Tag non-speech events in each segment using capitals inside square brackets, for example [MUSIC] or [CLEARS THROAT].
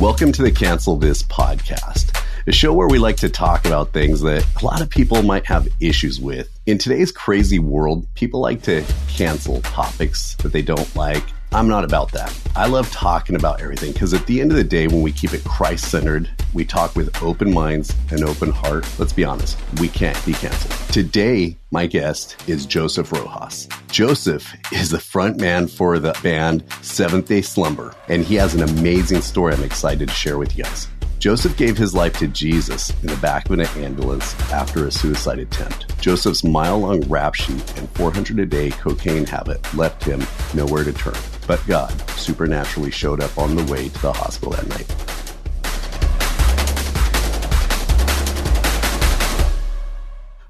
Welcome to the Cancel This podcast, a show where we like to talk about things that a lot of people might have issues with. In today's crazy world, people like to cancel topics that they don't like. I'm not about that. I love talking about everything because at the end of the day, when we keep it Christ centered, we talk with open minds and open heart. Let's be honest, we can't be canceled. Today, my guest is Joseph Rojas. Joseph is the front man for the band Seventh Day Slumber, and he has an amazing story I'm excited to share with you guys. Joseph gave his life to Jesus in the back of an ambulance after a suicide attempt. Joseph's mile long rap sheet and 400 a day cocaine habit left him nowhere to turn. But God supernaturally showed up on the way to the hospital that night.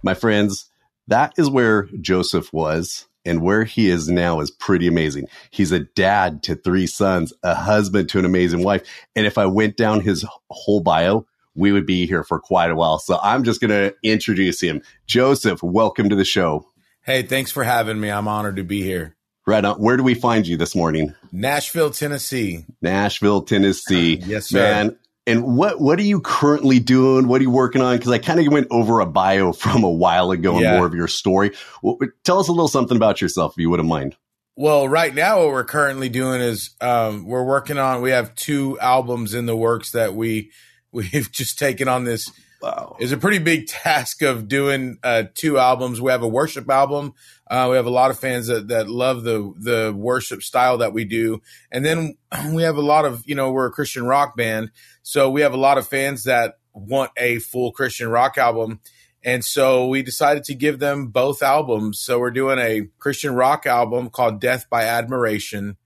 My friends, that is where Joseph was and where he is now is pretty amazing. He's a dad to three sons, a husband to an amazing wife. And if I went down his whole bio, we would be here for quite a while. So I'm just going to introduce him. Joseph, welcome to the show. Hey, thanks for having me. I'm honored to be here. Right on. Where do we find you this morning? Nashville, Tennessee. Nashville, Tennessee. yes, sir. Man, and what what are you currently doing? What are you working on? Because I kind of went over a bio [LAUGHS] from a while ago and more of your story. Well, tell us a little something about yourself, if you wouldn't mind. Well, right now, what we're currently doing is um, we're working on. We have two albums in the works that we [LAUGHS] we've just taken on this. Wow. It's a pretty big [LAUGHS] task of doing uh, two albums. We have a worship album. Uh, we have a lot of fans that, that love the the worship style that we do, and then [CLEARS THROAT] we have a lot of you know we're a Christian rock band, so we have a lot of fans that want a full Christian rock album. And so we decided to give them both albums. So we're doing a Christian rock album called Death by Admiration.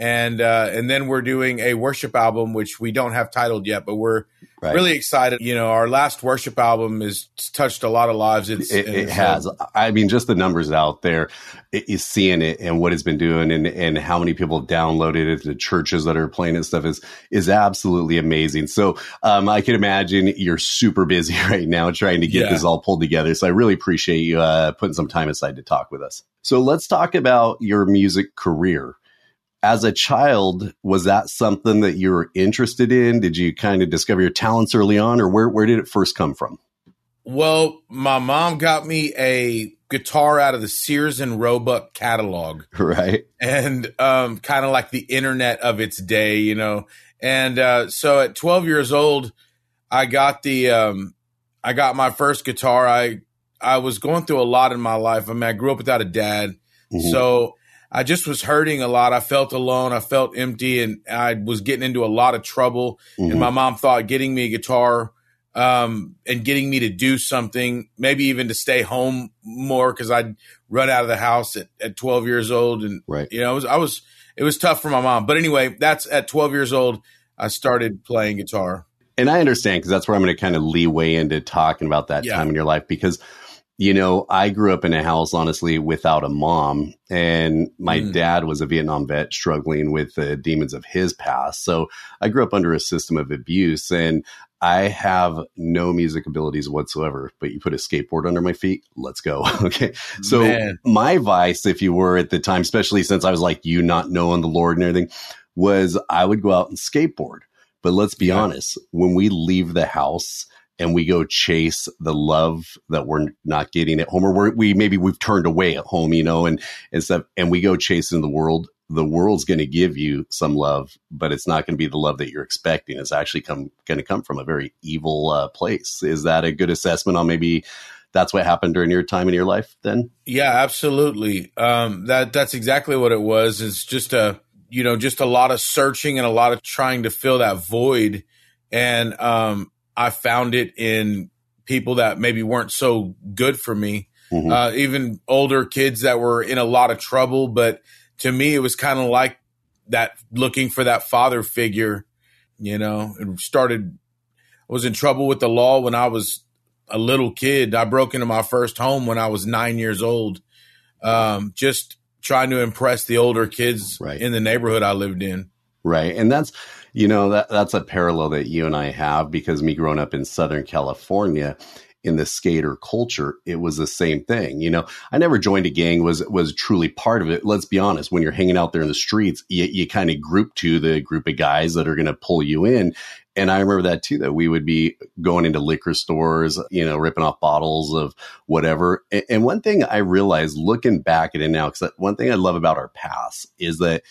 And uh, and then we're doing a worship album, which we don't have titled yet, but we're Right. really excited. You know, our last worship album has touched a lot of lives. It's, It, it it's, uh, has. I mean, just the numbers out there, it, is seeing it and what it's been doing, and and how many people have downloaded it. The churches that are playing and stuff is is absolutely amazing. So um, I can imagine you're super busy [LAUGHS] right now trying to get Yeah. this all pulled together. So I really appreciate you uh, putting some time aside to talk with us. So let's talk about your music career. As a child, was that something that you were interested in? Did you kind of discover your talents early on, or where where did it first come from? Well, my mom got me a guitar out of the Sears and Roebuck catalog. [LAUGHS] Right. and um, kind of like the internet of its day, you know. And uh, so at 12 years old, I got the um, I got my first guitar. I I was going through a lot in my life. I mean, I grew up without a dad, Mhm. so I just was hurting a lot. I felt alone. I felt empty, and I was getting into a lot of trouble. Mhm. And my mom thought getting me a guitar um, and getting me to do something, maybe even to stay home more because I'd run out of the house at, at 12 years old. And, Right. you know, it was, I was, it was tough for my mom. But anyway, that's at 12 years old, I started playing guitar. And I understand because that's where I'm going to kind of leeway into talking about that Yeah. time in your life because, you know, I grew up in a house, honestly, without a mom. And my Mm. dad was a Vietnam vet struggling with the demons of his past. So I grew up under a system of abuse and I have no music abilities whatsoever, but you put a skateboard under my feet, let's go. [LAUGHS] okay. So Man. my vice, if you were at the time, especially since I was like you not knowing the Lord and everything, was I would go out and skateboard. But let's be Yeah. honest, when we leave the house and we go chase the love that we're not getting at home, or we maybe we've turned away at home, you know, and and stuff, and we go chasing the world. The world's going to give you some love, but it's not going to be the love that you're expecting. It's actually come going to come from a very evil uh, place. Is that a good assessment on maybe that's what happened during your time in your life? Then, Yeah, absolutely. Um, that that's exactly what it was. It's just a you know just a lot of searching and a lot of trying to fill that void, and um, I found it in people that maybe weren't so good for me. Mhm. Uh, even older kids that were in a lot of trouble, but to me, it was kind of like that looking for that father figure. You know, it started. I was in trouble with the law when I was a little kid. I broke into my first home when I was nine years old, um, just trying to impress the older kids Right. in the neighborhood I lived in. Right. And that's, you know, that that's a parallel that you and I have because me growing up in Southern California, in the skater culture, it was the same thing. You know, I never joined a gang, was was truly part of it. Let's be honest, when you're hanging out there in the streets, you, you kind of group to the group of guys that are going to pull you in. And I remember that too, that we would be going into liquor stores, you know, ripping off bottles of whatever. And, and one thing I realized looking back at it now, because one thing I love about our past is that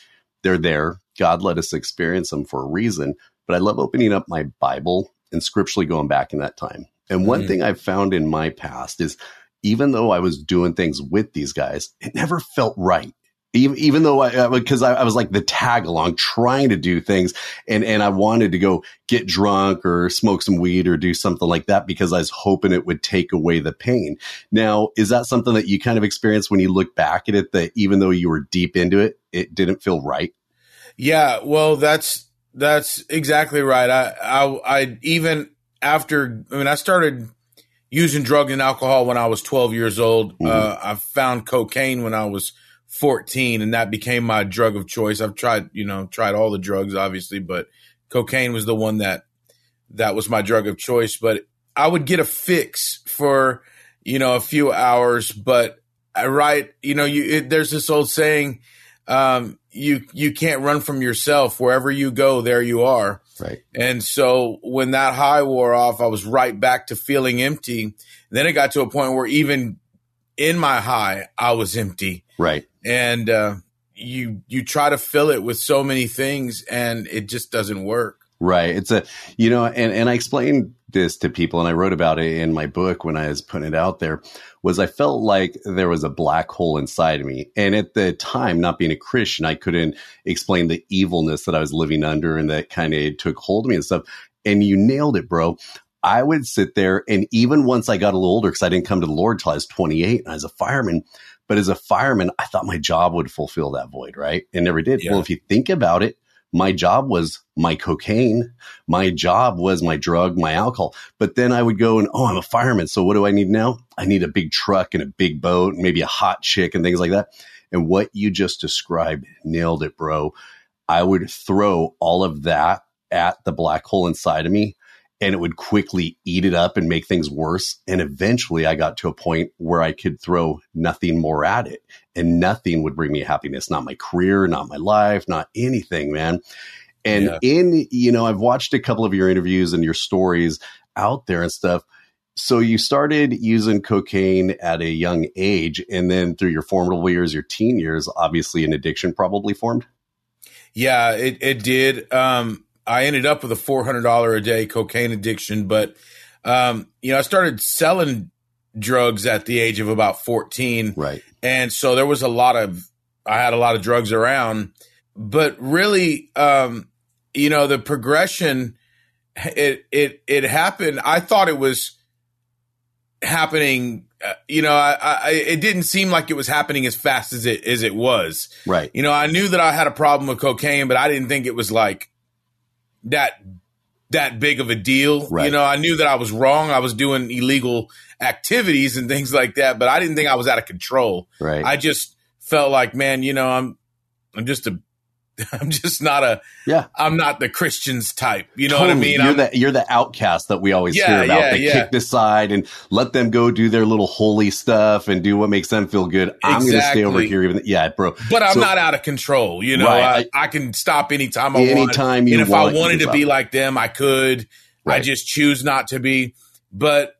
they're there. God let us experience them for a reason. But I love opening up my Bible and scripturally going back in that time. And one mm. thing I've found in my past is even though I was doing things with these guys, it never felt right. Even, even though I, because I, I, was like the tag along trying to do things and, and I wanted to go get drunk or smoke some weed or do something like that because I was hoping it would take away the pain. Now, is that something that you kind of experienced when you look back at it that even though you were deep into it, it didn't feel right? Yeah. Well, that's, that's exactly right. I, I, I even after, I mean, I started using drugs and alcohol when I was 12 years old. Mm-hmm. Uh, I found cocaine when I was 14 and that became my drug of choice. I've tried, you know, tried all the drugs obviously, but cocaine was the one that, that was my drug of choice. But I would get a fix for, you know, a few hours, but I write, you know, you, it, there's this old saying, um, you you can't run from yourself. Wherever you go, there you are. Right. And so when that high wore off, I was right back to feeling empty. And then it got to a point where even in my high, I was empty. Right. And uh, you you try to fill it with so many things, and it just doesn't work. Right. It's a, you know, and, and I explained this to people and I wrote about it in my book when I was putting it out there was I felt like there was a black hole inside of me. And at the time, not being a Christian, I couldn't explain the evilness that I was living under and that kind of took hold of me and stuff. And you nailed it, bro. I would sit there and even once I got a little older, because I didn't come to the Lord till I was 28 and I was a fireman. But as a fireman, I thought my job would fulfill that void, right? And never did. Yeah. Well, if you think about it, my job was my cocaine. My job was my drug, my alcohol. But then I would go and, oh, I'm a fireman. So what do I need now? I need a big truck and a big boat, and maybe a hot chick and things like that. And what you just described nailed it, bro. I would throw all of that at the black hole inside of me and it would quickly eat it up and make things worse. And eventually I got to a point where I could throw nothing more at it and nothing would bring me happiness, not my career, not my life, not anything, man. And yeah. in, you know, I've watched a couple of your interviews and your stories out there and stuff. So you started using cocaine at a young age and then through your formidable years, your teen years, obviously an addiction probably formed. Yeah, it, it did. Um, I ended up with a four hundred dollar a day cocaine addiction, but um, you know, I started selling drugs at the age of about fourteen, right? And so there was a lot of I had a lot of drugs around, but really, um, you know, the progression it it it happened. I thought it was happening uh, you know, I, I, it didn't seem like it was happening as fast as it as it was. Right. You know, I knew that I had a problem with cocaine, but I didn't think it was like that that big of a deal. Right. You know, I knew that I was wrong. I was doing illegal activities and things like that, but I didn't think I was out of control. Right. I just felt like, man, you know, I'm I'm just a [LAUGHS] I'm just not a yeah. I'm not the Christians type. You know totally. what I mean? You're I'm, the you're the outcast that we always yeah, hear about. Yeah, they yeah. kick aside and let them go do their little holy stuff and do what makes them feel good. I'm going to stay over here. Even yeah, bro. But I'm so, not out of control. You know, right, I, I, I, can stop anytime I anytime want. Anytime you and if want, I wanted to be like them, I could. Right. I just choose not to be. But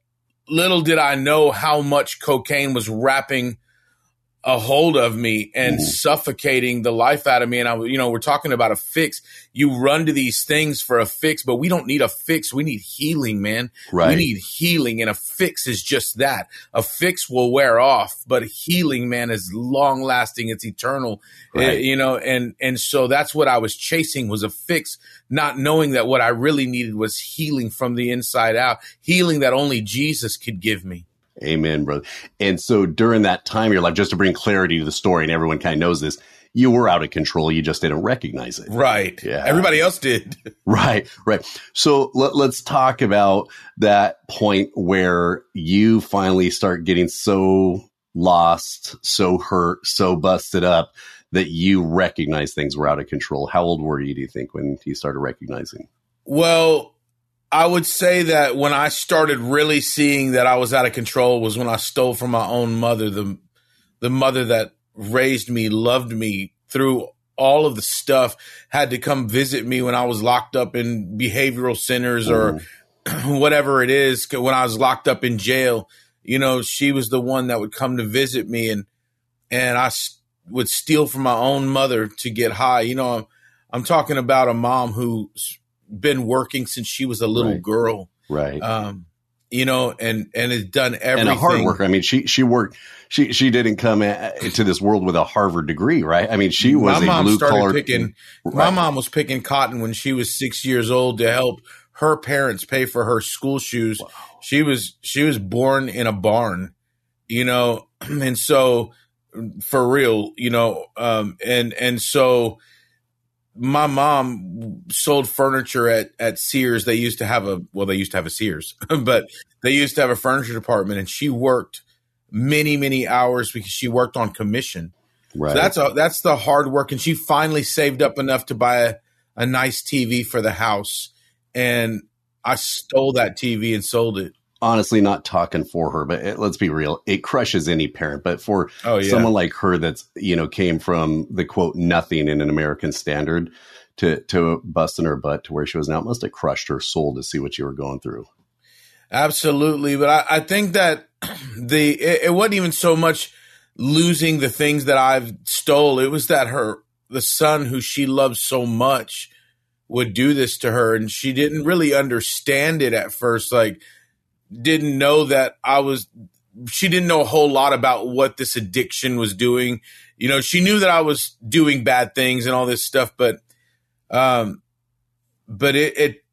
little did I know how much cocaine was wrapping a hold of me and mm-hmm. suffocating the life out of me. And I, you know, we're talking about a fix. You run to these things for a fix, but we don't need a fix. We need healing, man. Right. We need healing, and a fix is just that. A fix will wear off, but healing, man, is long lasting. It's eternal. Eh, right. you know, and and so that's what I was chasing was a fix, not knowing that what I really needed was healing from the inside out, healing that only Jesus could give me. Amen, brother. And so during that time in your life, just to bring clarity to the story, and everyone kind of knows this, you were out of control. You just didn't recognize it. Right. Yeah. Everybody else did. [LAUGHS] right. Right. So let, let's talk about that point where you finally start getting so lost, so hurt, so busted up that you recognize things were out of control. How old were you, do you think, when you started recognizing? Well, I would say that when I started really seeing that I was out of control was when I stole from my own mother, the the mother that raised me, loved me through all of the stuff, had to come visit me when I was locked up in behavioral centers or [CLEARS THROAT] whatever it is. When I was locked up in jail, you know, she was the one that would come to visit me, and and I would steal from my own mother to get high. You know, I'm, I'm talking about a mom who's been working since she was a little Right. girl. Right. Um, you know, and and has done everything. and a hard worker. I mean, she she worked. She she didn't come into this world with a Harvard degree, right? I mean, she was my a mom blue started collar. picking. My mom was picking cotton when she was six years old to help her parents pay for her school shoes. She was she was born in a barn, you know, [CLEARS THROAT] and so for real, you know, um, and and so my mom sold furniture at at Sears. They used to have a well, they used to have a Sears, [LAUGHS] but they used to have a furniture department, and she worked many many hours because she worked on commission. Right. So that's a, that's the hard work, and she finally saved up enough to buy a, a nice TV for the house, and I stole that TV and sold it. Honestly not talking for her, but it, let's be real. It crushes any parent. But for Oh yeah, someone like her that's you know came from the quote nothing in an American standard to to busting her butt to where she was now, it must have crushed her soul to see what you were going through. absolutely. But I, I think that [CLEARS THROAT] the it, it wasn't even so much losing the things that I've stole. It was that her the son who she loved so much would do this to her, and she didn't really understand it at first. Like, didn't know that I was. She didn't know a whole lot about what this addiction was doing. You know, she knew that I was doing bad things and all this stuff, but, um, but it it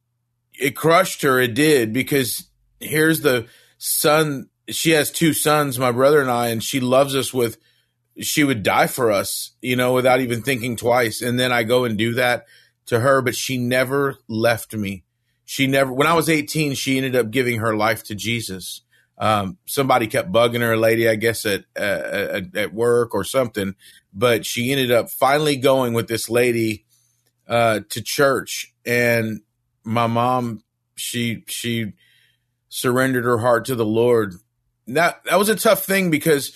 it crushed her. It did because here's the son. She has two sons, my brother and I, and she loves us with. She would die for us, you know, without even thinking twice. And then I go and do that to her, but she never left me. She never. When I was 18, she ended up giving her life to Jesus. Um, somebody kept bugging her, a lady, I guess at, uh, at at work or something, but she ended up finally going with this lady uh, to church, and my mom, she she surrendered her heart to the Lord. That that was a tough thing because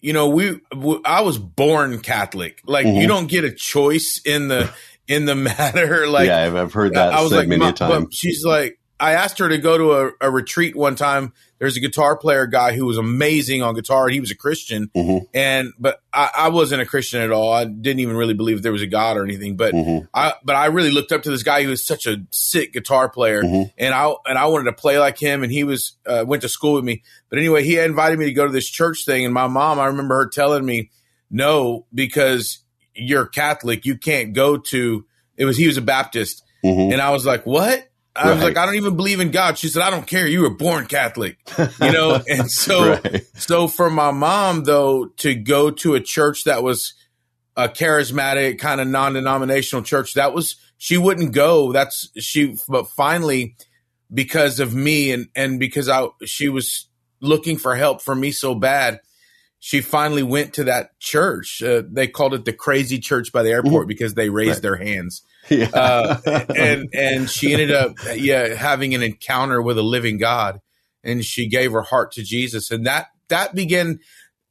you know we I was born Catholic. Like Mhm. you don't get a choice in the in the [LAUGHS] matter. Like yeah, I've, I've heard that I was like, many "Ma-" a time. but she's like, I asked her to go to a, a retreat one time. There's a guitar player guy who was amazing on guitar, and he was a Christian. Mhm. And but I, I wasn't a Christian at all. I didn't even really believe there was a God or anything. But Mhm. I but I really looked up to this guy who was such a sick guitar player, Mhm. and I and I wanted to play like him. And he was uh, went to school with me. But anyway, he invited me to go to this church thing, and my mom, I remember her telling me, "No, because you're Catholic, you can't go to." It was he was a Baptist, Mhm. and I was like, "What?" I was Right. like, "I don't even believe in God." She said, "I don't care. You were born Catholic," you know. [LAUGHS] And so, Right. so for my mom though to go to a church that was a charismatic kind of non-denominational church, that was she wouldn't go. That's she. But finally, because of me and and because I she was looking for help for me so bad. She finally went to that church. Uh, they called it the Crazy Church by the airport because they raised Right. their hands [LAUGHS] Yeah. uh, and and she ended up yeah having an encounter with a living God, and she gave her heart to Jesus, and that that began.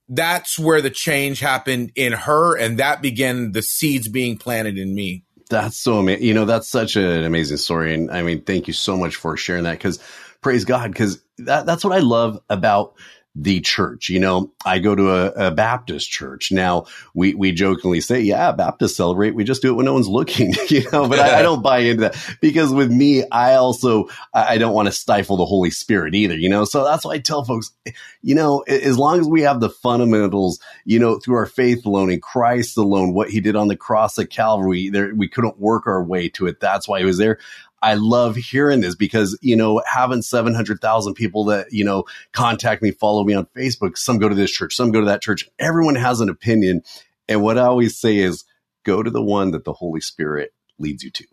That's where the change happened in her, and that began the seeds being planted in me. That's so amazing. You know, that's such an amazing story. And I mean, thank you so much for sharing that because praise God, because that, that's what I love about the church. You know, I go to a, a Baptist church. Now we, we jokingly say, yeah, Baptists celebrate. We just do it when no one's looking, [LAUGHS] you know, but I, I don't buy into that because with me, I also, I don't want to stifle the Holy Spirit either, you know? So that's why I tell folks, you know, as long as we have the fundamentals, you know, through our faith alone in Christ alone, what he did on the cross at Calvary, there, we couldn't work our way to it. That's why he was there. I love hearing this because, you know, having 700,000 people that, you know, contact me, follow me on Facebook, some go to this church, some go to that church. Everyone has an opinion. And what I always say is go to the one that the Holy Spirit leads you to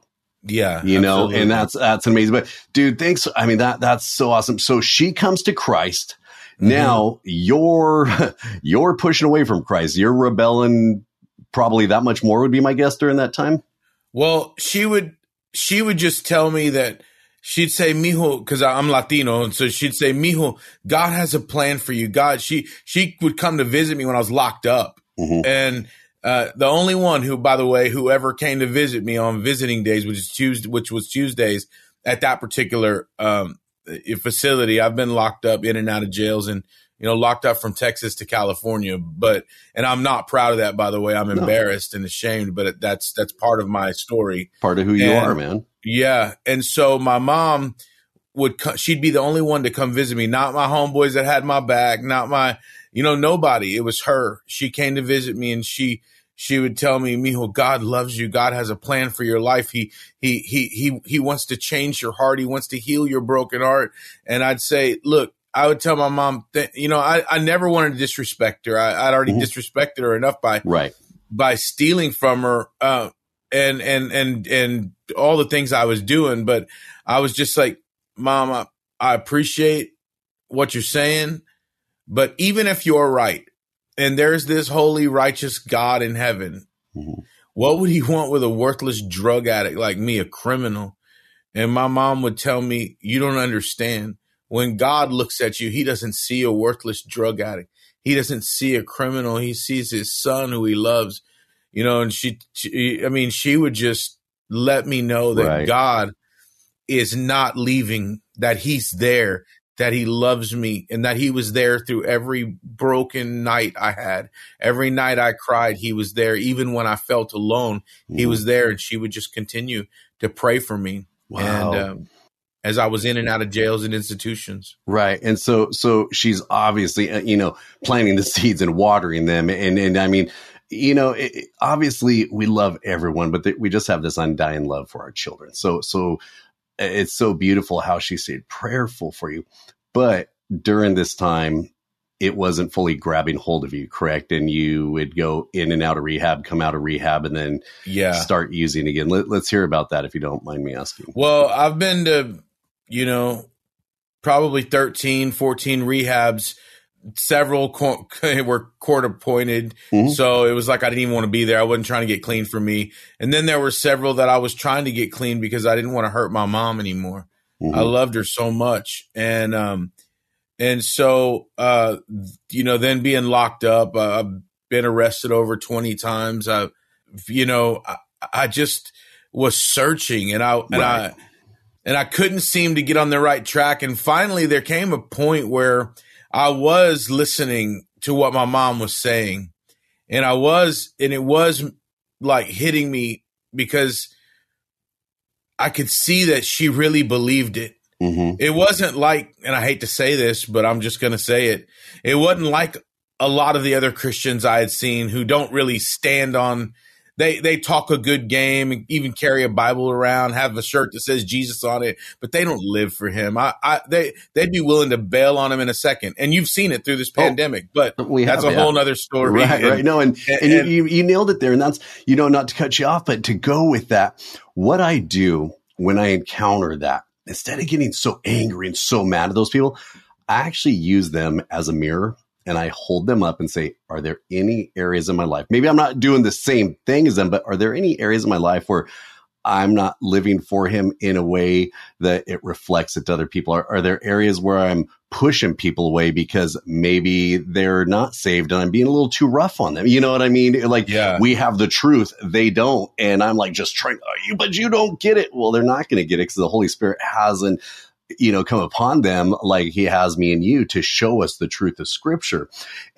Yeah, you know, absolutely. and that's that's amazing. But dude, thanks. I mean that that's so awesome. So she comes to Christ. Mhm. Now you're [LAUGHS] you're pushing away from Christ. You're rebelling probably that much more would be my guess during that time. Well, she would she would just tell me that she'd say, "Mijo," because I'm Latino, and so she'd say, "Mijo, God has a plan for you." God, she she would come to visit me when I was locked up, mm-hmm. and uh, the only one who, by the way, whoever came to visit me on visiting days, which is Tuesday, which was Tuesdays at that particular um, facility. I've been locked up in and out of jails, and you know, locked up from Texas to California. But and I'm not proud of that, by the way. I'm embarrassed no. and ashamed, but that's that's part of my story. Part of who you are, man. Yeah, and so my mom would she'd be the only one to come visit me, not my homeboys that had my back, not my you know nobody. It was her. She came to visit me, and she she would tell me, Mijo, God loves you. God has a plan for your life. He, he, he, he, he wants to change your heart. He wants to heal your broken heart. And I'd say, look, I would tell my mom that, you know, I, I never wanted to disrespect her. I, would already mm-hmm. disrespected her enough by, right. by stealing from her. Uh, and, and, and, and all the things I was doing. But I was just like, mom, I, I appreciate what you're saying. But even if you're right, and there's this holy, righteous God in heaven. Mm-hmm. What would he want with a worthless drug addict like me, a criminal? And my mom would tell me, You don't understand. When God looks at you, he doesn't see a worthless drug addict. He doesn't see a criminal. He sees his son who he loves. You know, and she, she I mean, she would just let me know that right. God is not leaving, that he's there, that he loves me and that he was there through every broken night I had. Every night I cried, he was there. Even when I felt alone, mm-hmm. he was there and she would just continue to pray for me. Wow. And, um, as I was in and out of jails and institutions. Right. And so, so she's obviously, uh, you know, planting the seeds and watering them. And, and I mean, you know, it, obviously we love everyone, but th- we just have this undying love for our children. So, so it's so beautiful how she stayed prayerful for you. But during this time, it wasn't fully grabbing hold of you, correct? And you would go in and out of rehab, come out of rehab, and then yeah. start using again. Let, us hear about that if you don't mind me asking. Well, I've been to, you know, probably 13, 14 rehabs several co- [LAUGHS] were court appointed. Mm-hmm. So it was like I didn't even want to be there. I wasn't trying to get clean for me. And then there were several that I was trying to get clean because I didn't want to hurt my mom anymore. Mm-hmm. I loved her so much. And, um, and so, uh, you know, then being locked up, uh, I've been arrested over 20 times. I, you know, I, I just was searching and I, and right. I, and I couldn't seem to get on the right track. And finally there came a point where, I was listening to what my mom was saying, and I was, and it was like hitting me because I could see that she really believed it. Mm-hmm. It wasn't like, and I hate to say this, but I'm just going to say it. It wasn't like a lot of the other Christians I had seen who don't really stand on they they talk a good game, and even carry a Bible around, have a shirt that says Jesus on it, but they don't live for him. I, I they they'd be willing to bail on him in a second, and you've seen it through this oh, pandemic. But we that's have, a yeah. whole other story. Right, and, right. No, and and, and, and you, you nailed it there, and that's you know not to cut you off, but to go with that. What I do when I encounter that, instead of getting so angry and so mad at those people, I actually use them as a mirror and I hold them up and say, are there any areas in my life? Maybe I'm not doing the same thing as them, but are there any areas in my life where I'm not living for him in a way that it reflects it to other people? Are, are, there areas where I'm pushing people away because maybe they're not saved and I'm being a little too rough on them? You know what I mean? Like, yeah. we have the truth, they don't. And I'm like, just trying, oh, but you don't get it. Well, they're not going to get it because the Holy Spirit hasn't you know, come upon them like he has me and you to show us the truth of scripture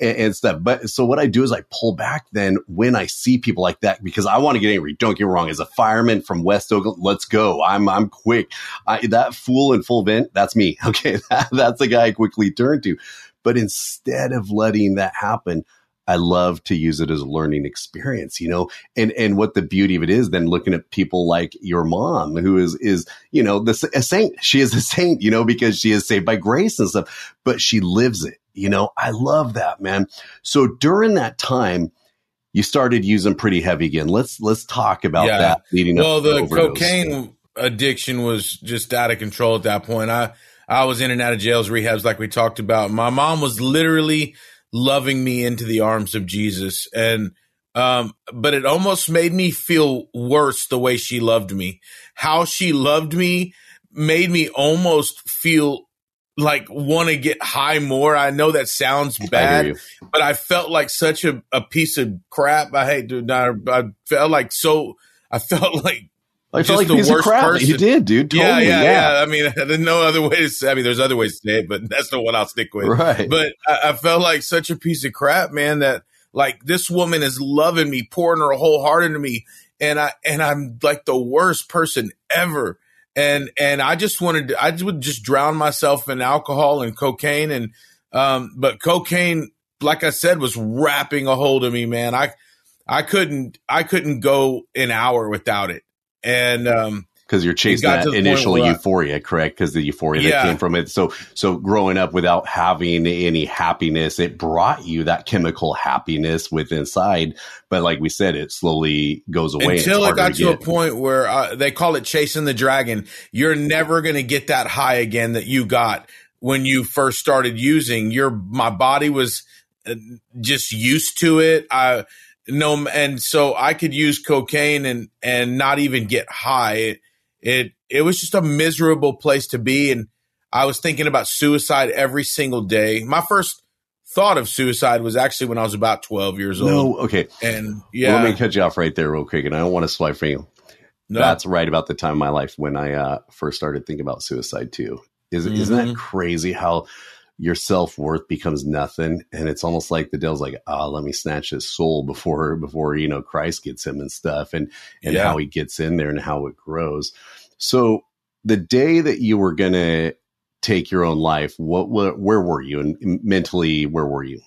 and, and, stuff. But so what I do is I pull back then when I see people like that because I want to get angry. Don't get wrong. As a fireman from West Oakland, let's go. I'm, I'm quick. I, that fool in full vent, that's me. [LAUGHS] Okay. That, that's the guy I quickly turn to. But instead of letting that happen, I love to use it as a learning experience, you know, and, and what the beauty of it is then looking at people like your mom, who is, is, you know, this a saint. She is a saint, you know, because she is saved by grace and stuff, but she lives it. You know, I love that, man. So during that time, you started using pretty heavy again. Let's, let's talk about yeah. that leading well, up. Well, the cocaine addiction was just out of control at that point. I, I was in and out of jails, rehabs, like we talked about. My mom was literally loving me into the arms of Jesus. And, um, but it almost made me feel worse the way she loved me. How she loved me made me almost feel like want to get high more. I know that sounds bad, I but I felt like such a, a piece of crap. I hate to, I, I felt like so, I [LAUGHS] felt like I felt like the piece worst of crap. Person. You did, dude. Totally. Yeah, yeah, yeah, yeah. I mean, [LAUGHS] there's no other way to say. I mean, there's other ways to say it, but [LAUGHS] that's the one I'll stick with. Right. But I, I, felt like such a piece of crap, man. That like this woman is loving me, pouring her whole heart into me, and I and I'm like the worst person ever. And and I just wanted, to, I would just drown myself in alcohol and cocaine, and um, but cocaine, like I said, was wrapping a hold of me, man. I I couldn't I couldn't go an hour without it and um, because you're chasing that initial euphoria, correct? Because the euphoria yeah. that came from it. So, so growing up without having any happiness, it brought you that chemical happiness with inside. But like we said, it slowly goes away until it got to, to a point where uh, they call it chasing the dragon. You're never going to get that high again that you got when you first started using. Your my body was uh, just used to it. I no, and so I could use cocaine and and not even get high. It, it it was just a miserable place to be, and I was thinking about suicide every single day. My first thought of suicide was actually when I was about twelve years old. No, okay, and yeah, well, let me cut you off right there, real quick, and I don't want to swipe for you. No. That's right about the time in my life when I uh, first started thinking about suicide too. Is mm-hmm. isn't that mm-hmm. crazy how your self worth becomes nothing, and it's almost like the devil's like, ah, oh, let me snatch his soul before before you know Christ gets him and stuff, and and yeah. how he gets in there and how it grows. So the day that you were gonna take your own life, what, what where were you, and mentally where were you?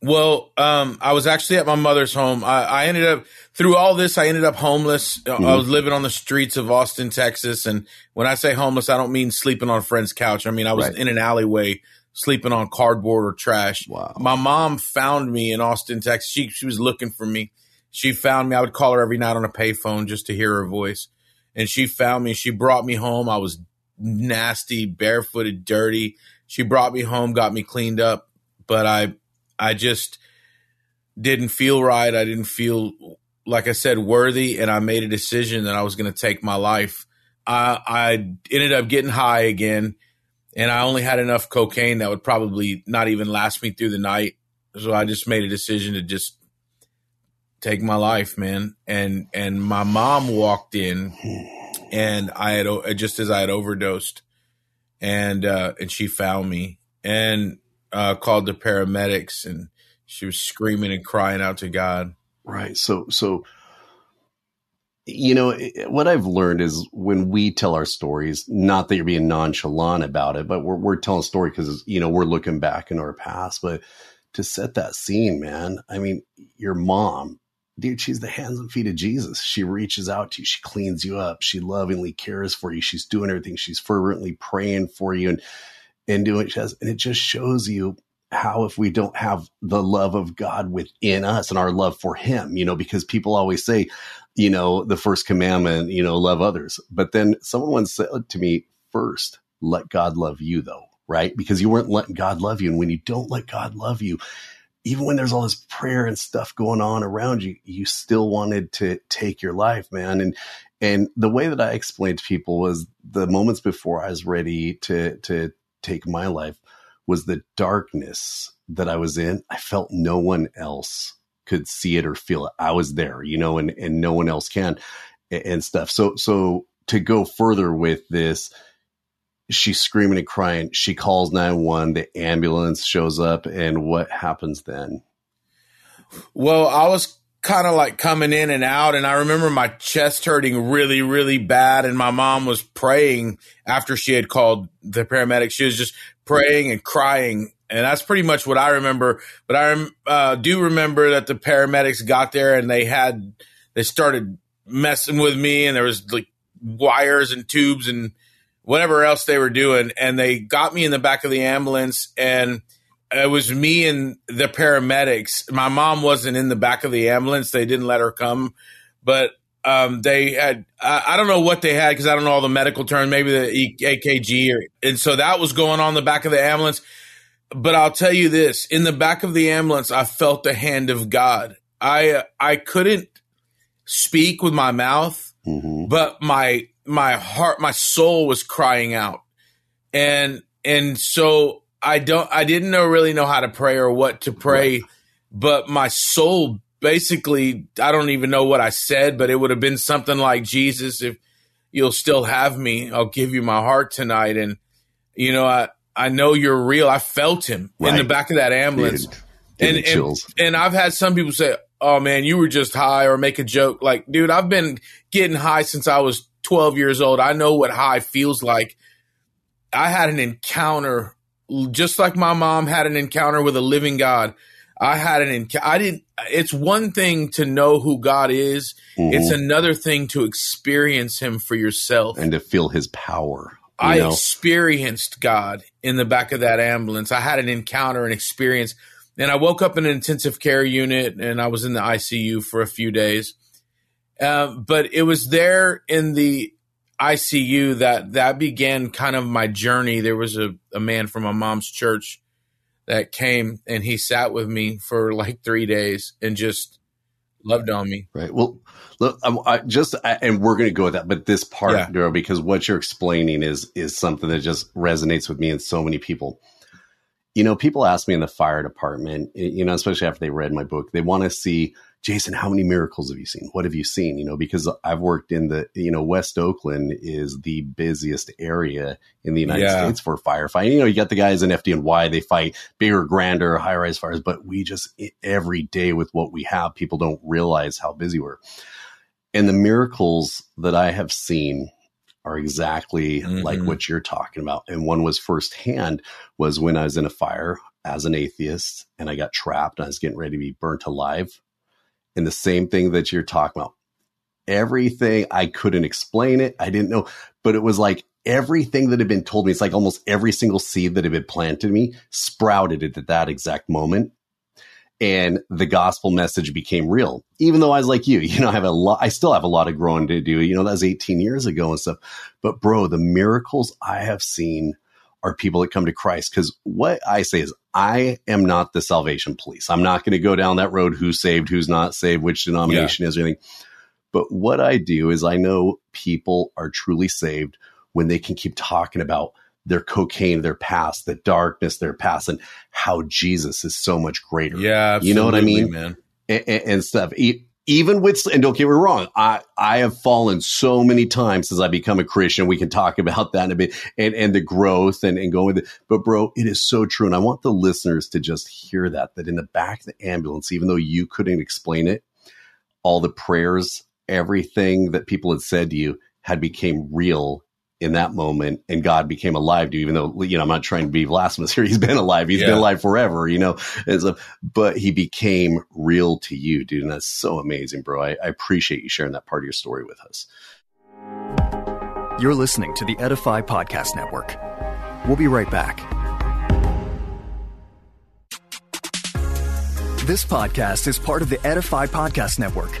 Well, um, I was actually at my mother's home. I, I, ended up through all this. I ended up homeless. Mm-hmm. I was living on the streets of Austin, Texas. And when I say homeless, I don't mean sleeping on a friend's couch. I mean I was right. in an alleyway sleeping on cardboard or trash. Wow. My mom found me in Austin, Texas. She, she was looking for me. She found me. I would call her every night on a payphone just to hear her voice. And she found me. She brought me home. I was nasty, barefooted, dirty. She brought me home, got me cleaned up, but I I just didn't feel right. I didn't feel like I said worthy and I made a decision that I was going to take my life. I I ended up getting high again and I only had enough cocaine that would probably not even last me through the night. So I just made a decision to just take my life, man. And and my mom walked in, and I had just as I had overdosed, and uh, and she found me and uh, called the paramedics, and she was screaming and crying out to God. Right. So so you know eh, eh, what i've learned is when we tell our stories not that you're being nonchalant about it but we're, we're telling a story because you know we're looking back in our past but to set that scene man i mean your mom dude she's the hands and feet of jesus. She reaches out to you. She cleans you up. She lovingly cares for you. She's doing everything. She's fervently praying for you and and doing she does and it just shows you how if we don't have the love of God within us and our love for him, you know, because people always say, you know, the first commandment, you know, love others. But then someone once said to me, first, let God love you, though, right? Because you weren't letting God love you. And when you don't let God love you, even when there's all this prayer and stuff going on around you, you still wanted to take your life, man. And and the way that I explained to people was the moments before I was ready to to take my life was the darkness that I was in. I felt no one else could see it or feel it. I was there, you know, and and no one else can and stuff. So so to go further with this, she's screaming and crying. She calls 911, the ambulance shows up, and what happens then? Well, I was kind of like coming in and out, and I remember my chest hurting really, really bad, and my mom was praying after she had called the paramedics. She was just praying and crying and that's pretty much what I remember. But I uh, do remember that the paramedics got there and they had they started messing with me, and there was like wires and tubes and whatever else they were doing, and they got me in the back of the ambulance and. It was me and the paramedics. My mom wasn't in the back of the ambulance. They didn't let her come, but um, they had I, I, don't know what they had because I don't know all the medical terms, maybe the EKG, or, and so that was going on the back of the ambulance. But I'll tell you this: in the back of the ambulance, I felt the hand of God. I I couldn't speak with my mouth, mm-hmm. but my my heart, my soul was crying out, and and so I don't, I didn't know really know how to pray or what to pray, right. but my soul basically, I don't even know what I said, but it would have been something like Jesus, if you'll still have me, I'll give you my heart tonight, and you know, I I know you're real. I felt him right. in the back of that ambulance, Dude, and and, and I've had some people say, "Oh man, you were just high," or make a joke like, "Dude, I've been getting high since I was 12 years old. I know what high feels like." I had an encounter just like my mom had an encounter with a living God. I had an encounter. I didn't. It's one thing to know who God is. Mm-hmm. It's another thing to experience Him for yourself and to feel His power. I know? experienced God in the back of that ambulance. I had an encounter, an experience, and I woke up in an intensive care unit, and I was in the ICU for a few days. Uh, but it was there in the ICU that that began kind of my journey. There was a, a man from my mom's church that came and he sat with me for like three days and just loved on me. Right. Well, look, I, I just I, and we're going to go with that, but this part, yeah. Daryl, because what you're explaining is is something that just resonates with me and so many people. You know, people ask me in the fire department, you know, especially after they read my book, they want to see Jason, how many miracles have you seen? What have you seen? You know, because I've worked in the, you know, West Oakland is the busiest area in the United yeah. States for firefighting. You know, you got the guys in FDNY, they fight bigger, grander, high rise fires, but we just, every day with what we have, people don't realize how busy we're. And the miracles that I have seen are exactly mm-hmm. like what you're talking about. And one was firsthand was when I was in a fire as an atheist and I got trapped and I was getting ready to be burnt alive and the same thing that you're talking about. Everything I couldn't explain it. I didn't know, but it was like everything that had been told me. It's like almost every single seed that had been planted in me sprouted at that exact moment. And the gospel message became real, even though I was like you, [LAUGHS] you know, I have a lot, I still have a lot of growing to do. You know, that was 18 years ago and stuff. But bro, the miracles I have seen are people that come to Christ. Because what I say is, I am not the salvation police. I'm not going to go down that road who's saved, who's not saved, which denomination yeah. is, or anything. But what I do is I know people are truly saved when they can keep talking about their cocaine, their past, the darkness, their past, and how Jesus is so much greater. Yeah, you know what I mean, man, and, and stuff even with and don't get me wrong, I I have fallen so many times since I become a Christian. We can talk about that in a bit and and the growth and and going with it. But bro, it is so true, and I want the listeners to just hear that that in the back of the ambulance, even though you couldn't explain it, all the prayers, everything that people had said to you had became real in that moment and God became alive to you, even though, you know, I'm not trying to be blasphemous here. [LAUGHS] He's been alive. He's yeah. been alive forever, you know, so, but he became real to you, dude. And that's so amazing, bro. I, I appreciate you sharing that part of your story with us. You're listening to the Edify Podcast Network. We'll be right back. This podcast is part of the Edify Podcast Network.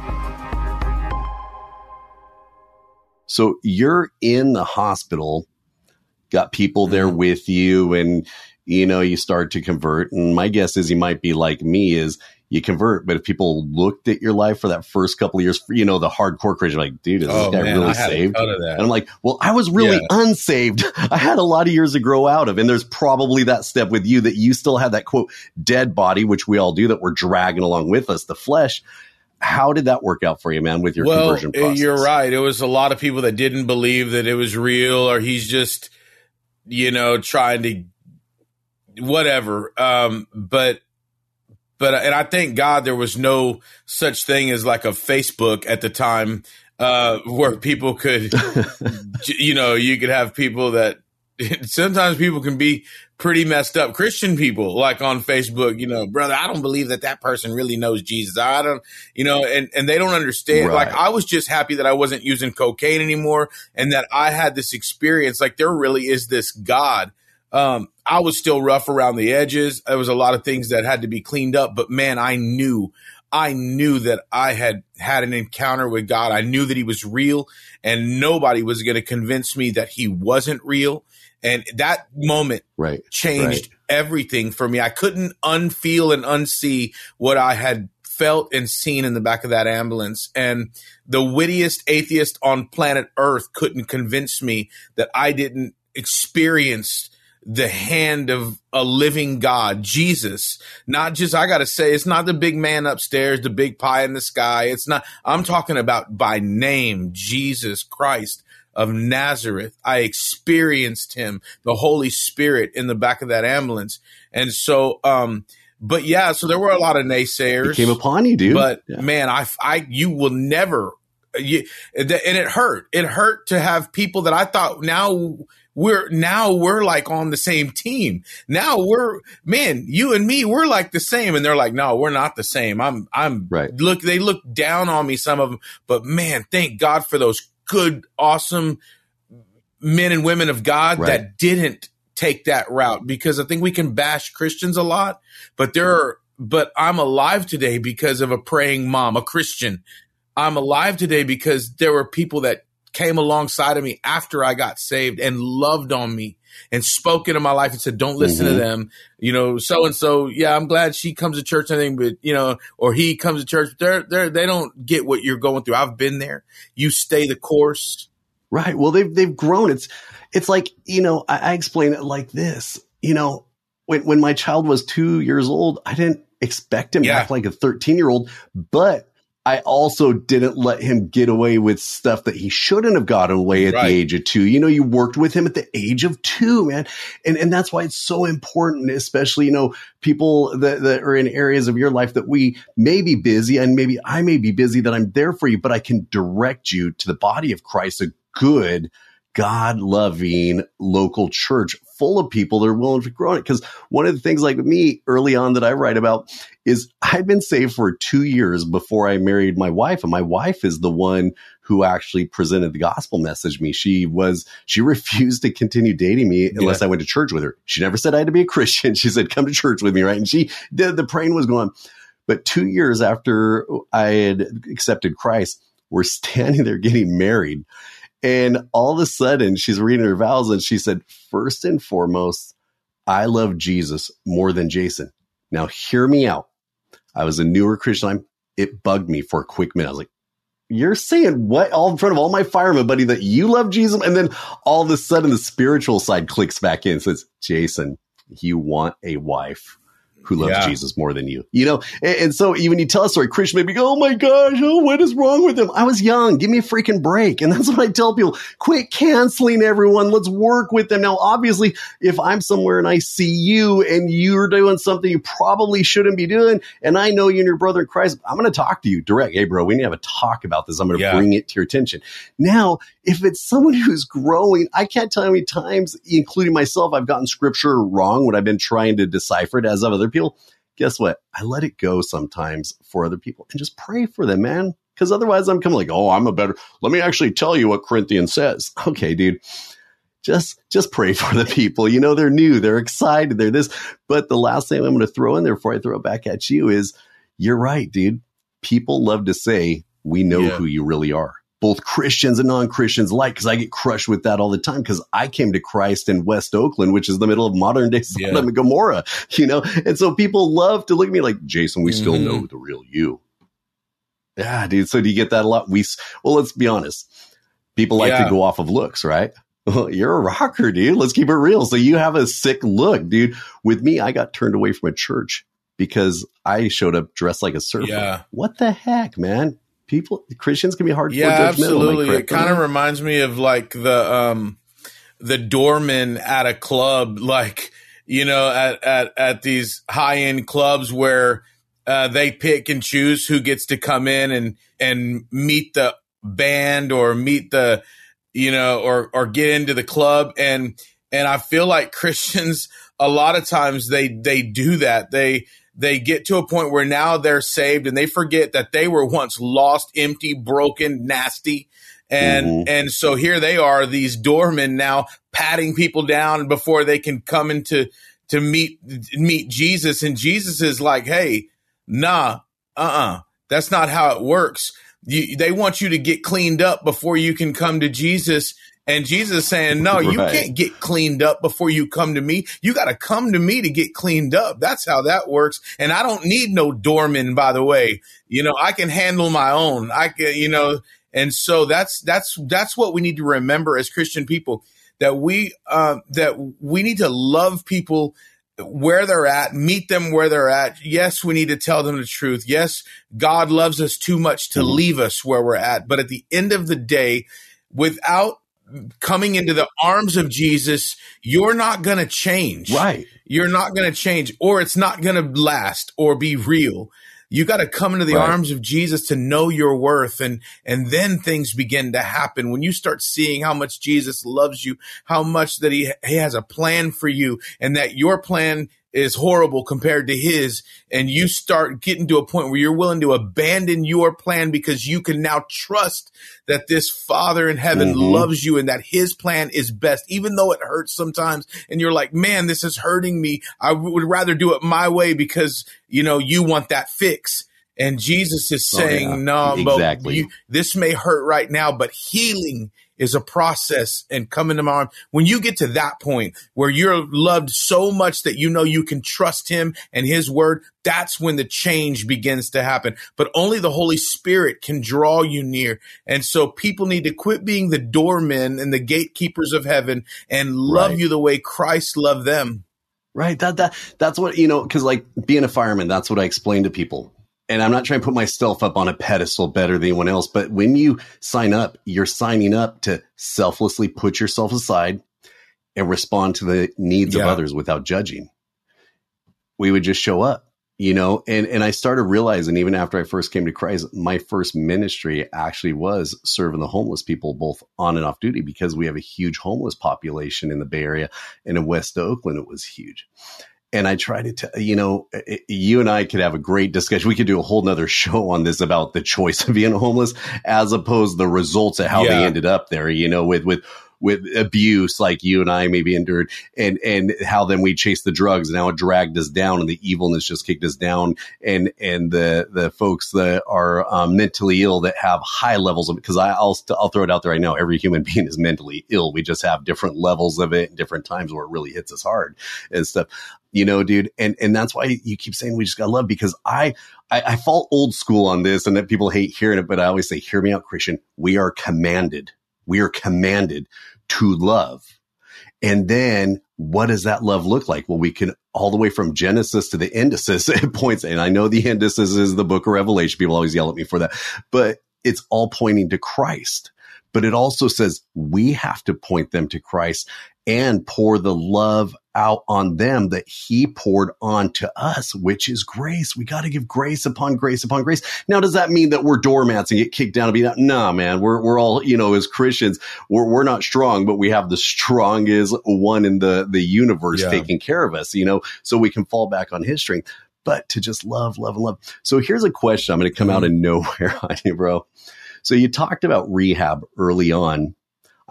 So you're in the hospital, got people there mm-hmm. with you, and you know you start to convert. And my guess is you might be like me: is you convert, but if people looked at your life for that first couple of years, you know, the hardcore Christian, like, dude, is this oh, guy man, really saved? And I'm like, well, I was really yeah. unsaved. [LAUGHS] I had a lot of years to grow out of. And there's probably that step with you that you still have that quote, dead body, which we all do that we're dragging along with us, the flesh how did that work out for you, man, with your well, conversion process? You're right. It was a lot of people that didn't believe that it was real or he's just, you know, trying to whatever. Um, but but and I thank God there was no such thing as like a Facebook at the time uh, where people could, [LAUGHS] you know, you could have people that [LAUGHS] sometimes people can be pretty messed up Christian people, like on Facebook, you know, brother, I don't believe that that person really knows Jesus. I don't, you know, and, and they don't understand. Right. Like I was just happy that I wasn't using cocaine anymore and that I had this experience. Like there really is this God. Um, I was still rough around the edges. There was a lot of things that had to be cleaned up, but man, I knew, I knew that I had had an encounter with God. I knew that he was real and nobody was going to convince me that he wasn't real and that moment right. changed right. everything for me. I couldn't unfeel and unsee what I had felt and seen in the back of that ambulance. And the wittiest atheist on planet Earth couldn't convince me that I didn't experience the hand of a living God, Jesus. Not just, I got to say, it's not the big man upstairs, the big pie in the sky. It's not, I'm talking about by name, Jesus Christ of Nazareth. I experienced him, the Holy Spirit in the back of that ambulance. And so, um, but yeah, so there were a lot of naysayers. It came upon you, dude. But yeah. man, I, I, you will never, you, and it hurt. It hurt to have people that I thought now we're now we're like on the same team. Now we're man, you and me, we're like the same, and they're like, no, we're not the same. I'm I'm right. Look, they look down on me, some of them, but man, thank God for those good, awesome men and women of God right. that didn't take that route because I think we can bash Christians a lot, but there are, but I'm alive today because of a praying mom, a Christian. I'm alive today because there were people that came alongside of me after I got saved and loved on me and spoke into my life and said, don't listen mm-hmm. to them. You know, so and so, yeah, I'm glad she comes to church and everything, but you know, or he comes to church, they're, they're, they don't get what you're going through. I've been there. You stay the course. Right. Well, they've, they've grown. It's, it's like, you know, I, I explain it like this, you know, when, when my child was two years old, I didn't expect him yeah. to act like a 13 year old, but I also didn't let him get away with stuff that he shouldn't have gotten away at right. the age of two. You know, you worked with him at the age of two, man. And, and that's why it's so important, especially, you know, people that, that are in areas of your life that we may be busy and maybe I may be busy that I'm there for you, but I can direct you to the body of Christ, a good, God loving local church full of people that are willing to grow on it. Because one of the things like me early on that I write about is I've been saved for two years before I married my wife. And my wife is the one who actually presented the gospel message to me. She was, she refused to continue dating me unless yeah. I went to church with her. She never said I had to be a [LAUGHS] Christian. She said, come to church with me. Right. And she did, the praying was going. But two years after I had accepted Christ, we're standing there getting married. And all of a sudden, she's reading her vows and she said, First and foremost, I love Jesus more than Jason. Now, hear me out. I was a newer Christian. It bugged me for a quick minute. I was like, You're saying what? All in front of all my firemen, buddy, that you love Jesus? And then all of a sudden, the spiritual side clicks back in. and Says, Jason, you want a wife who loves yeah. Jesus more than you. You know, and, and, so even you tell a story, Christian maybe go, Oh my gosh, oh, what is wrong with him? I was young. Give me a freaking break. And that's [LAUGHS] what I tell people. Quit canceling everyone. Let's work with them. Now, obviously, if I'm somewhere and I see you and you're doing something you probably shouldn't be doing, and I know you and your brother in Christ, I'm going to talk to you direct. Hey, bro, we need to have a talk about this. I'm going to yeah. bring it to your attention. Now, if it's someone who's growing, I can't tell how many times, including myself, I've gotten scripture wrong when I've been trying to decipher it as of other people. Guess what? I let it go sometimes for other people and just pray for them, man. Because otherwise I'm coming like, oh, I'm a better, let me actually tell you what Corinthians says. [LAUGHS] Okay, dude. Just, just pray [LAUGHS] for the people. You know, they're new, they're excited, they're this. But the last thing I'm going to throw in there before I throw it back at you is you're right, dude. People love to say, we know yeah. who you really are both Christians and non-Christians like, because I get crushed with that all the time because I came to Christ in West Oakland, which is the middle of modern day [LAUGHS] Sodom yeah. and Gomorrah, you know? And so people love to look at me like, Jason, we mm-hmm. still know the real you. Yeah, dude. So do you get that a lot? We, well, let's be honest. People like yeah. to go off of looks, right? [LAUGHS] you're a rocker, dude. Let's keep it real. So you have a sick look, dude. With me, I got turned away from a church because I showed up dressed like a surfer. Yeah. What the heck, man? People Christians can be hard. Yeah, absolutely. It kind of reminds me of like the um the doorman at a club, [LAUGHS] like you know, at at at these high end clubs where uh, they pick and choose who gets to come in and and meet the band or meet the you know or or get into the club and and I feel like [LAUGHS] Christians a lot of times they they do that. They they get to a point where now they're saved and they forget that they were once lost, empty, broken, nasty. And mm-hmm. and so here they are, these doormen now patting people down before they can come into to meet meet Jesus. And Jesus is like, hey, nah, uh-uh. That's not how it works. You, they want you to get cleaned up before you can come to Jesus and Jesus is saying, no, you right. can't get cleaned up before you come to me. You got to come to me to get cleaned up. That's how that works. And I don't need no doorman, by the way. You know, I can handle my own. I can, you know, and so that's, that's, that's what we need to remember as Christian people that we, uh, that we need to love people where they're at, meet them where they're at. Yes, we need to tell them the truth. Yes, God loves us too much to mm-hmm. leave us where we're at. But at the end of the day, without coming into the arms of Jesus, you're not going to change. Right. You're not going to change, or it's not going to last or be real. You got to come into the right. arms of Jesus to know your worth, and and then things begin to happen. When you start seeing how much Jesus loves you, how much that he he has a plan for you, and that your plan is horrible compared to his and you start getting to a point where you're willing to abandon your plan because you can now trust that this father in heaven mm-hmm. loves you and that his plan is best even though it hurts sometimes and you're like man this is hurting me i would rather do it my way because you know you want that fix and jesus is saying oh, yeah. no exactly. You, this may hurt right now but healing is a process and coming to my arms. When you get to that point where you're loved so much that you know you can trust him and his word, that's when the change begins to happen. But only the Holy Spirit can draw you near. And so people need to quit being the doormen and the gatekeepers of heaven and love right. you the way Christ loved them. Right. That that that's what you know. Because like being a fireman, that's what I explain to people and I'm not trying to put myself up on a pedestal better than anyone else, but when you sign up, you're signing up to selflessly put yourself aside and respond to the needs yeah. of others without judging. We would just show up, you know, and, and I started realizing even after I first came to Christ, my first ministry actually was serving the homeless people both on and off duty because we have a huge homeless population in the Bay Area and in West Oakland, it was huge and I try to, tell, you know, eh, eh, you and I could have a great discussion. We could do a whole nother show on this about the choice of being homeless as opposed to the results of how yeah. they ended up there, you know, with, with, with abuse like you and I maybe endured and, and how then we chased the drugs and how it dragged us down and the evilness just kicked us down. And, and the, the folks that are um, mentally ill that have high levels of, because I'll, I'll throw it out there I know Every human [LAUGHS] being is mentally ill. We just have different levels of it and different times where it really hits us hard and stuff you know, dude. And, and that's why you keep saying we just got love because I, I, I fall old school on this and that people hate hearing it, but I always say, hear me out, Christian. We are commanded. We are commanded to love. And then what does that love look like? Well, we can all the way from Genesis to the Endesis [LAUGHS] it points, and I know the Endesis is the book of Revelation. People always yell at me for that, but it's all pointing to Christ. But it also says we have to point them to Christ and pour the love out on them that he poured on to us, which is grace. We got to give grace upon grace upon grace. Now, does that mean that we're doormats and get kicked down and be that? Nah, man, we're, we're all, you know, as Christians, we're, we're not strong, but we have the strongest one in the, the universe yeah. taking care of us, you know, so we can fall back on his strength, but to just love, love, and love. So here's a question. I'm going to come out mm-hmm. of nowhere [LAUGHS] on you, bro. So you talked about rehab early on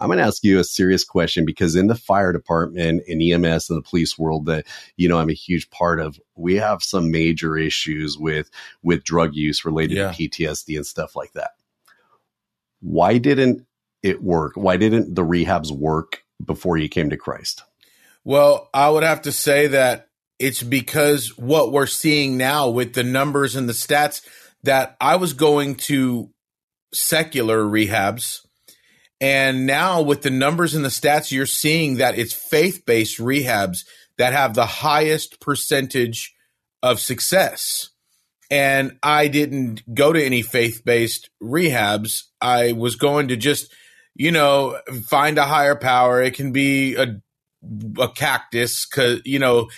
I'm going to ask you a serious question because in the fire department, in EMS, and the police world, that you know I'm a huge part of, we have some major issues with with drug use related yeah. to PTSD and stuff like that. Why didn't it work? Why didn't the rehabs work before you came to Christ? Well, I would have to say that it's because what we're seeing now with the numbers and the stats that I was going to secular rehabs and now with the numbers and the stats, you're seeing that it's faith based rehabs that have the highest percentage of success. And I didn't go to any faith based rehabs. I was going to just, you know, find a higher power. It can be a, a cactus, cause, you know,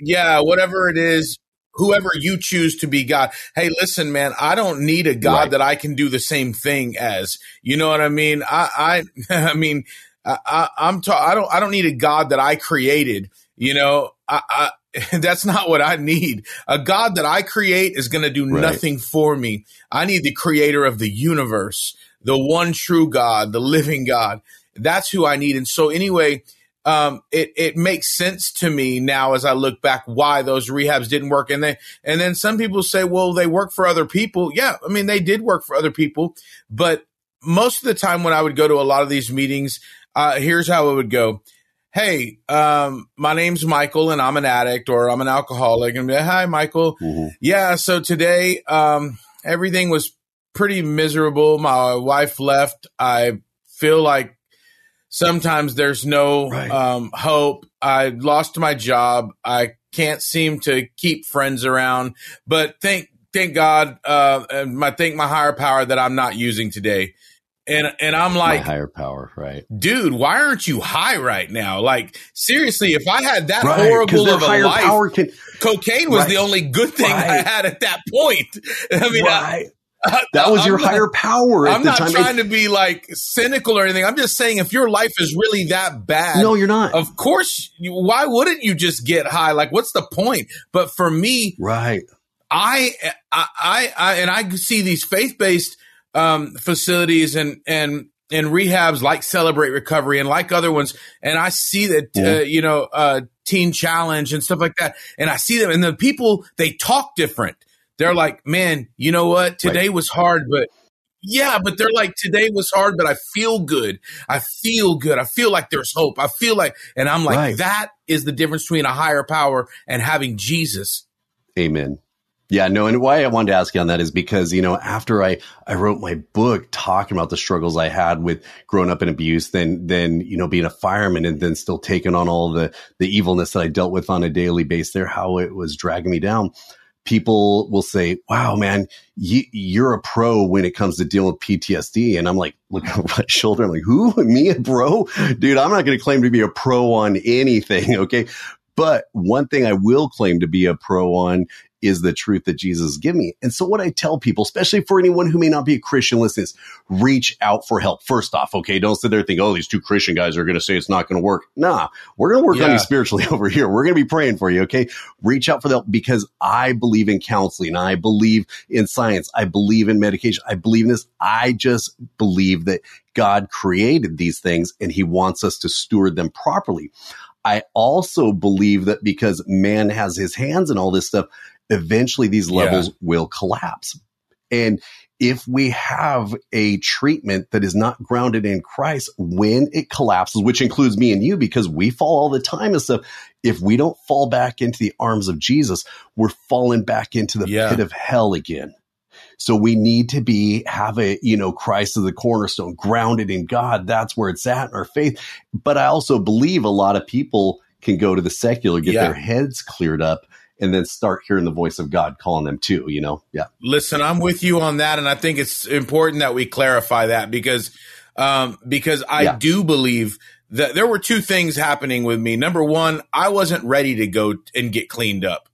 yeah, whatever it is, whoever you choose to be God. Hey, listen, man, I don't need a God right. that I can do the same thing as. You know what I mean? I, I, [LAUGHS] I mean, I, I'm ta- I don't, I don't need a God that I created. You know, I, I, [LAUGHS] that's not what I need. A God that I create is going to do Right. nothing for me. I need the creator of the universe, the one true God, the living God. That's who I need. And so anyway, um, it, it makes sense to me now as I look back why those rehabs didn't work. And then, and then some people say, well, they work for other people. Yeah. I mean, they did work for other people, but most of the time when I would go to a lot of these meetings, uh, here's how it would go. Hey, um, my name's Michael and I'm an addict or I'm an alcoholic. And like, hi, Michael. Mhm. Yeah. So today, um, everything was pretty miserable. My wife left. I feel like sometimes there's no Right. um, hope. I lost my job. I can't seem to keep friends around. But thank thank God, uh, and my thank my higher power that I'm not using today. And and I'm My like, higher power, right? dude, why aren't you high right now? Like seriously, if I had that Right, horrible of a life, power can cocaine was Right. the only good thing I had at that point. [LAUGHS] I mean, I-. [LAUGHS] That was I'm your not- higher power at I'm not time. trying to be like cynical or anything. I'm just saying if your life is really that bad, no, you're not. of course, why wouldn't you just get high? Like, what's the point? But for me, right. I, I, I, I and I see these faith based um, facilities and and and rehabs like Celebrate Recovery and like other ones, and I see that uh, Mhm. you know uh, Teen Challenge and stuff like that, and I see them, and the people they talk different. They're like, man, you know what? Today was hard, but yeah, but they're like, today was hard, but I feel good. I feel good. I feel like there's hope. I feel like, and I'm like, Right. that is the difference between a higher power and having Jesus. Amen. Yeah, no, and why I wanted to ask you on that is because, you know, after I, I wrote my book talking about the struggles I had with growing up in abuse, then, then, you know, being a fireman and then still taking on all the, the evilness that I dealt with on a daily basis there, how it was dragging me down. People will say, wow, man, you, you're a pro when it comes to dealing with PTSD. And I'm like, look over [LAUGHS] my shoulder. I'm like, who? [LAUGHS] Me, a pro? Dude, I'm not going to claim to be a pro on anything. [LAUGHS] Okay. But one thing I will claim to be a pro on is the truth that Jesus give me. And so what I tell people, especially for anyone who may not be a Christian, listen, is reach out for help. First off, okay, don't sit there and think, oh, these two Christian guys are going to say it's not going to work. Nah, we're going to work on Yeah. you spiritually [LAUGHS] over here. We're going to be praying for you. Okay. Reach out for help because I believe in counseling. I believe in science. I believe in medication. I believe in this. I just believe that God created these things and he wants us to steward them properly. I also believe that because man has his hands in all this stuff, eventually these Yeah. levels will collapse. And if we have a treatment that is not grounded in Christ, when it collapses, which includes me and you, because we fall all the time and stuff, if we don't fall back into the arms of Jesus, we're falling back into the Yeah. pit of hell again. So we need to be, have a, you know, Christ as the cornerstone, grounded in God. That's where it's at in our faith. But I also believe a lot of people can go to the secular, get Yeah. their heads cleared up, and then start hearing the voice of God calling them too, you know? Yeah. Listen, I'm with you on that, and I think it's important that we clarify that because um, because I Yeah. do believe that there were two things happening with me. Number one, I wasn't ready to go and get cleaned up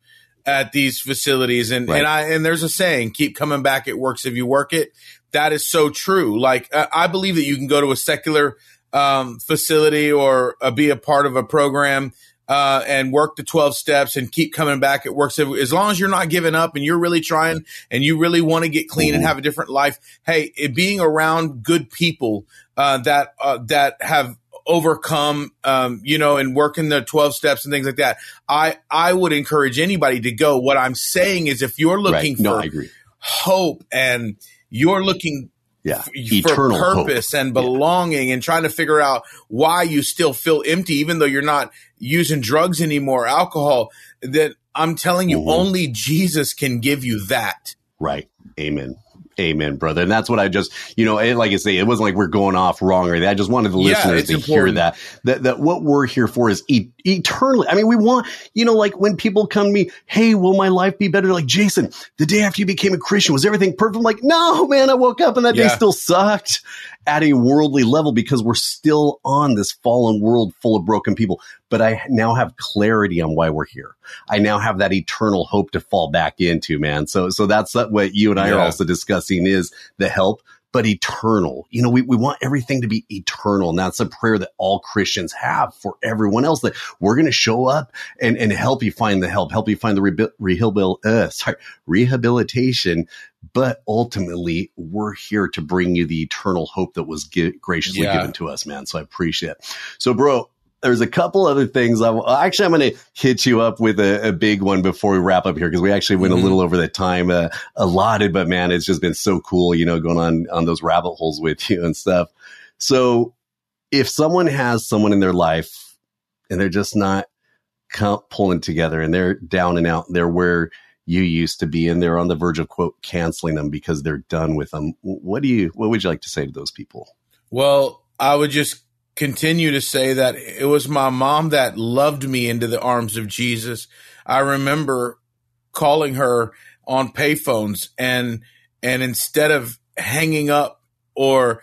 at these facilities, and Right. and I and there's a saying, "Keep coming back. It works if you work it." That is so true. Like uh, I believe that you can go to a secular um, facility or uh, be a part of a program uh, and work the 12 steps and keep coming back. It works as long as you're not giving up and you're really trying and you really want to get clean and Mhm. have a different life. Hey, it, being around good people uh, that uh, that have overcome, um, you know, and working the 12 steps and things like that. I, I would encourage anybody to go. What I'm saying is if you're looking right. No, for I agree. hope and you're looking Yeah. for Eternal hope. purpose and belonging and trying to figure out why you still feel empty even though you're not using drugs anymore alcohol that i'm telling you Mhm. only jesus can give you that Right. Amen. Amen, brother. And that's what I just, you know, and like I say, it wasn't like we're going off wrong or anything. I just wanted the Yeah, listeners to important. hear that, that, that what we're here for is e- eternally. I mean, we want, you know, like when people come to me, Hey, will my life be better? Like, Jason, the day after you became a Christian, was everything perfect? I'm like, no, man, I woke up and that day still sucked at a worldly level because we're still on this fallen world full of broken people. But I now have clarity on why we're here. I now have that eternal hope to fall back into, man. So, so that's what you and I are also discussing is the help, but eternal. You know, we, we want everything to be eternal. And that's a prayer that all Christians have for everyone else that we're going to show up and, and help you find the help, help you find the rehabil, uh, sorry, rehabilitation. But ultimately, we're here to bring you the eternal hope that was graciously yeah. given to us, man. So I appreciate it. So, bro, there's a couple other things. I actually I'm going to hit you up with a, a, big one before we wrap up here because we actually went mm-hmm. a little over the time uh, allotted. But man, it's just been so cool, you know, going on on those rabbit holes with you and stuff. So if someone has someone in their life and they're just not pulling together and they're down and out, they're where you used to be and they're on the verge of quote canceling them because they're done with them. What do you? What would you like to say to those people? Well, I would just continue to say that it was my mom that loved me into the arms of Jesus. I remember calling her on payphones and and instead of hanging up or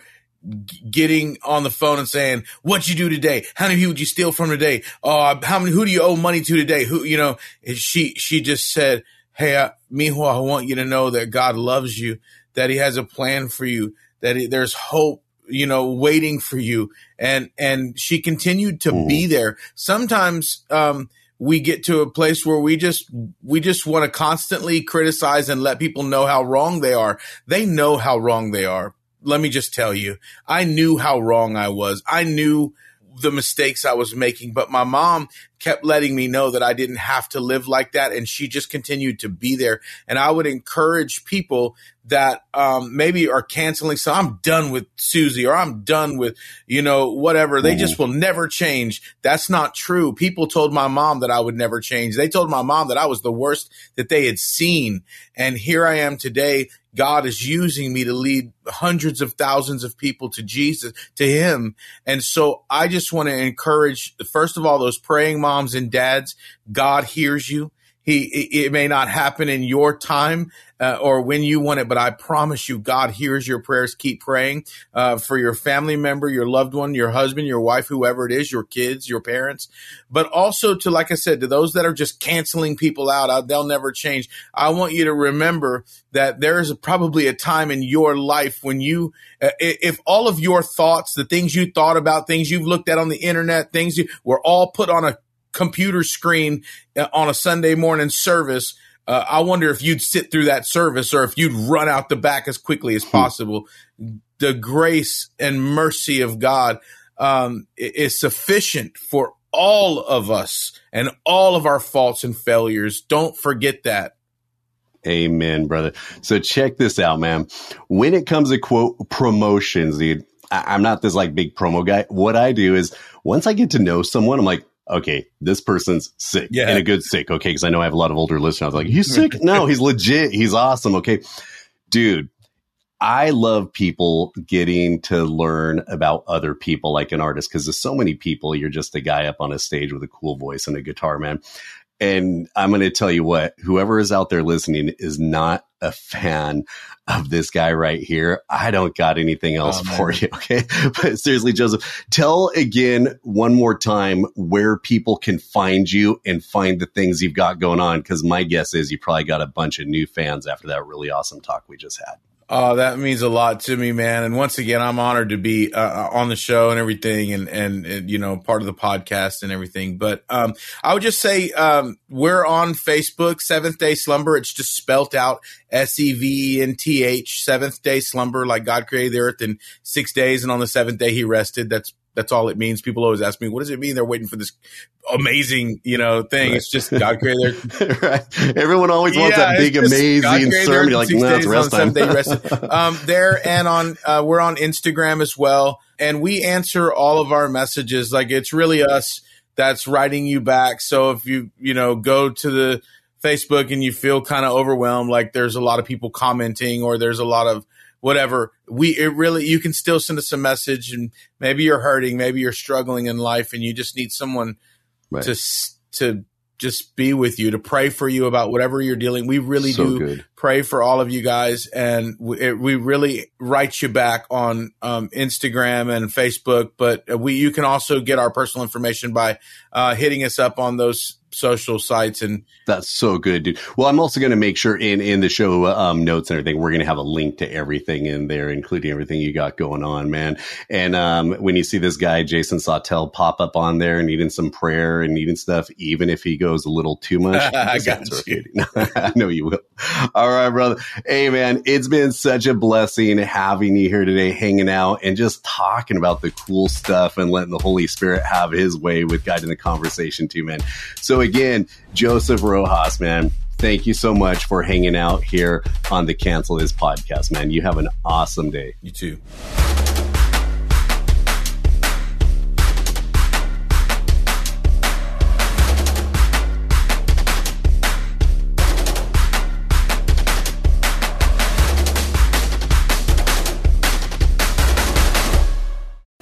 getting on the phone and saying, "What you do today? How many people did you steal from today? Uh, how many? Who do you owe money to today? Who you know?" She she just said, "Hey, uh, Mijo, I want you to know that God loves you, that He has a plan for you, that he, there's hope you know, waiting for you. And, and she continued to mm. be mm-hmm. there. Sometimes, um, we get to a place where we just we just want to constantly criticize and let people know how wrong they are. They know how wrong they are. Let me just tell you. I knew how wrong I was. I knew the mistakes I was making, but my mom kept letting me know that I didn't have to live like that. And she just continued to be there. And I would encourage people that um, maybe are canceling. So I'm done with Susie or I'm done with, you know, whatever. They just mm-hmm. will never change. That's not true. People told my mom that I would never change. They told my mom that I was the worst that they had seen. And here I am today. God is using me to lead hundreds of thousands of people to Jesus, to Him. And so I just want to encourage, first of all, those praying moms and dads, God hears you. He, it may not happen in your time uh, or when you want it, but I promise you, God hears your prayers. Keep praying uh, for your family member, your loved one, your husband, your wife, whoever it is, your kids, your parents, but also to, like I said, to those that are just canceling people out, uh, they'll never change. I want you to remember that there is probably a time in your life when you, uh, if all of your thoughts, the things you thought about, things you've looked at on the internet, things you were all put on a computer screen uh, on a Sunday morning service. Uh, I wonder if you'd sit through that service or if you'd run out the back as quickly as hmm. possible. The grace and mercy of God um, is sufficient for all of us and all of our faults and failures. Don't forget that. Amen, brother. So check this out, man. When it comes to quote promotions, dude, I- I'm not this like big promo guy. What I do is once I get to know someone, I'm like, okay, this person's sick yeah. and a good sick. Okay. Cause I know I have a lot of older listeners. I was like, he's [LAUGHS] sick. no, he's legit. He's awesome. Okay. Dude, I love people getting to learn about other people like an artist because there's so many people. You're just a guy up on a stage with a cool voice and a guitar, man. And I'm going to tell you what, whoever is out there listening is not a fan of this guy right here. I don't got anything else oh, for you. [LAUGHS] Okay. But seriously, Joseph, tell again one more time where people can find you and find the things you've got going on. Cause my guess is you probably got a bunch of new fans after that really awesome talk we just had. Oh, that means a lot to me, man. And once again, I'm honored to be uh, uh, on the show and everything, and, and, and you know part of the podcast and everything. But um, I would just say um, we're on Facebook, Seventh Day Slumber. It's just spelt out S E V E N T H, Seventh Day Slumber, like God created the earth in six days, and on the seventh day He rested. That's that's all it means. People always ask me, what does it mean? They're waiting for this amazing, you know, thing. Right. It's just God created their. [LAUGHS] right. Everyone always wants yeah, that big, amazing sermon. Like, no, it's rest [LAUGHS] time. um, there and on, uh, we're on Instagram as well. And we answer all of our messages. Like, it's really us that's writing you back. So if you, you know, go to the Facebook and you feel kind of overwhelmed, like there's a lot of people commenting or there's a lot of, whatever. We it really you can still send us a message, and maybe you're hurting, maybe you're struggling in life, and you just need someone right. to to just be with you to pray for you about whatever you're dealing. We really so do good. Pray for all of you guys, and we, it, we really write you back on um, Instagram and Facebook. But we you can also get our personal information by uh, hitting us up on those social sites and that's so good dude. Well i'm also going to make sure in in the show um, notes and everything we're going to have a link to everything in there including everything you got going on man. And um, when you see this guy jason Sautel pop up on there needing some prayer and needing stuff even if he goes a little too much [LAUGHS] i got you. [LAUGHS] I know you will. All right brother hey man it's been such a blessing having you here today hanging out and just talking about the cool stuff and letting the holy spirit have his way with guiding the conversation too man so again, Joseph Rojas, man, thank you so much for hanging out here on the Cancel This podcast, man. You have an awesome day. You too.